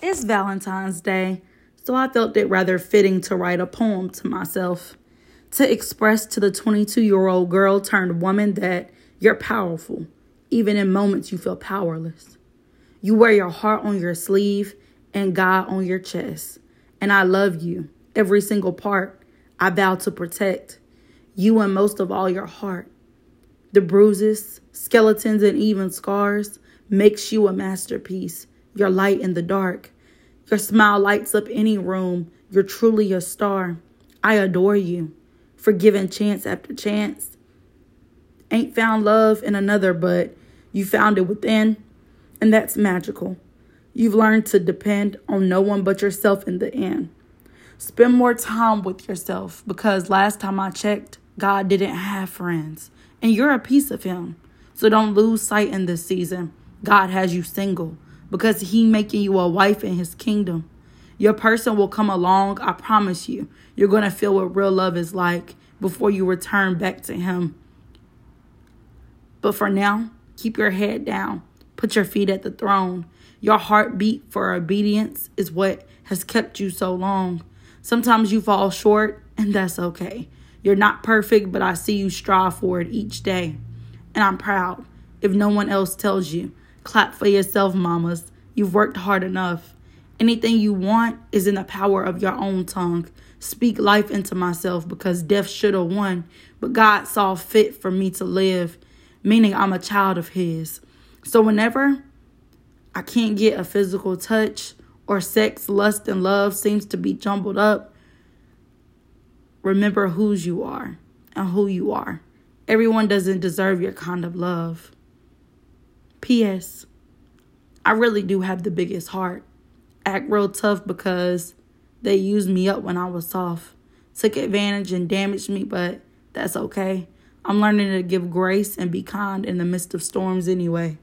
It's Valentine's Day, so I felt it rather fitting to write a poem to myself to express to the 22 year old girl turned woman that you're powerful, even in moments you feel powerless. You wear your heart on your sleeve and God on your chest. And I love you, every single part. I vow to protect you and most of all your heart. The bruises, skeletons, and even scars makes you a masterpiece your light in the dark. Your smile lights up any room. You're truly a star. I adore you. Forgiven chance after chance. Ain't found love in another, but you found it within, and that's magical. You've learned to depend on no one but yourself in the end. Spend more time with yourself because last time I checked, God didn't have friends, and you're a piece of Him. So don't lose sight in this season. God has you single because he making you a wife in his kingdom. Your person will come along, I promise you. You're going to feel what real love is like before you return back to him. But for now, keep your head down. Put your feet at the throne. Your heartbeat for obedience is what has kept you so long. Sometimes you fall short, and that's okay. You're not perfect, but I see you strive for it each day. And I'm proud if no one else tells you. Clap for yourself, mamas. You've worked hard enough. Anything you want is in the power of your own tongue. Speak life into myself because death should have won, but God saw fit for me to live, meaning I'm a child of His. So whenever I can't get a physical touch or sex, lust, and love seems to be jumbled up, remember whose you are and who you are. Everyone doesn't deserve your kind of love. P.S. I really do have the biggest heart. Act real tough because they used me up when I was soft. Took advantage and damaged me, but that's okay. I'm learning to give grace and be kind in the midst of storms anyway.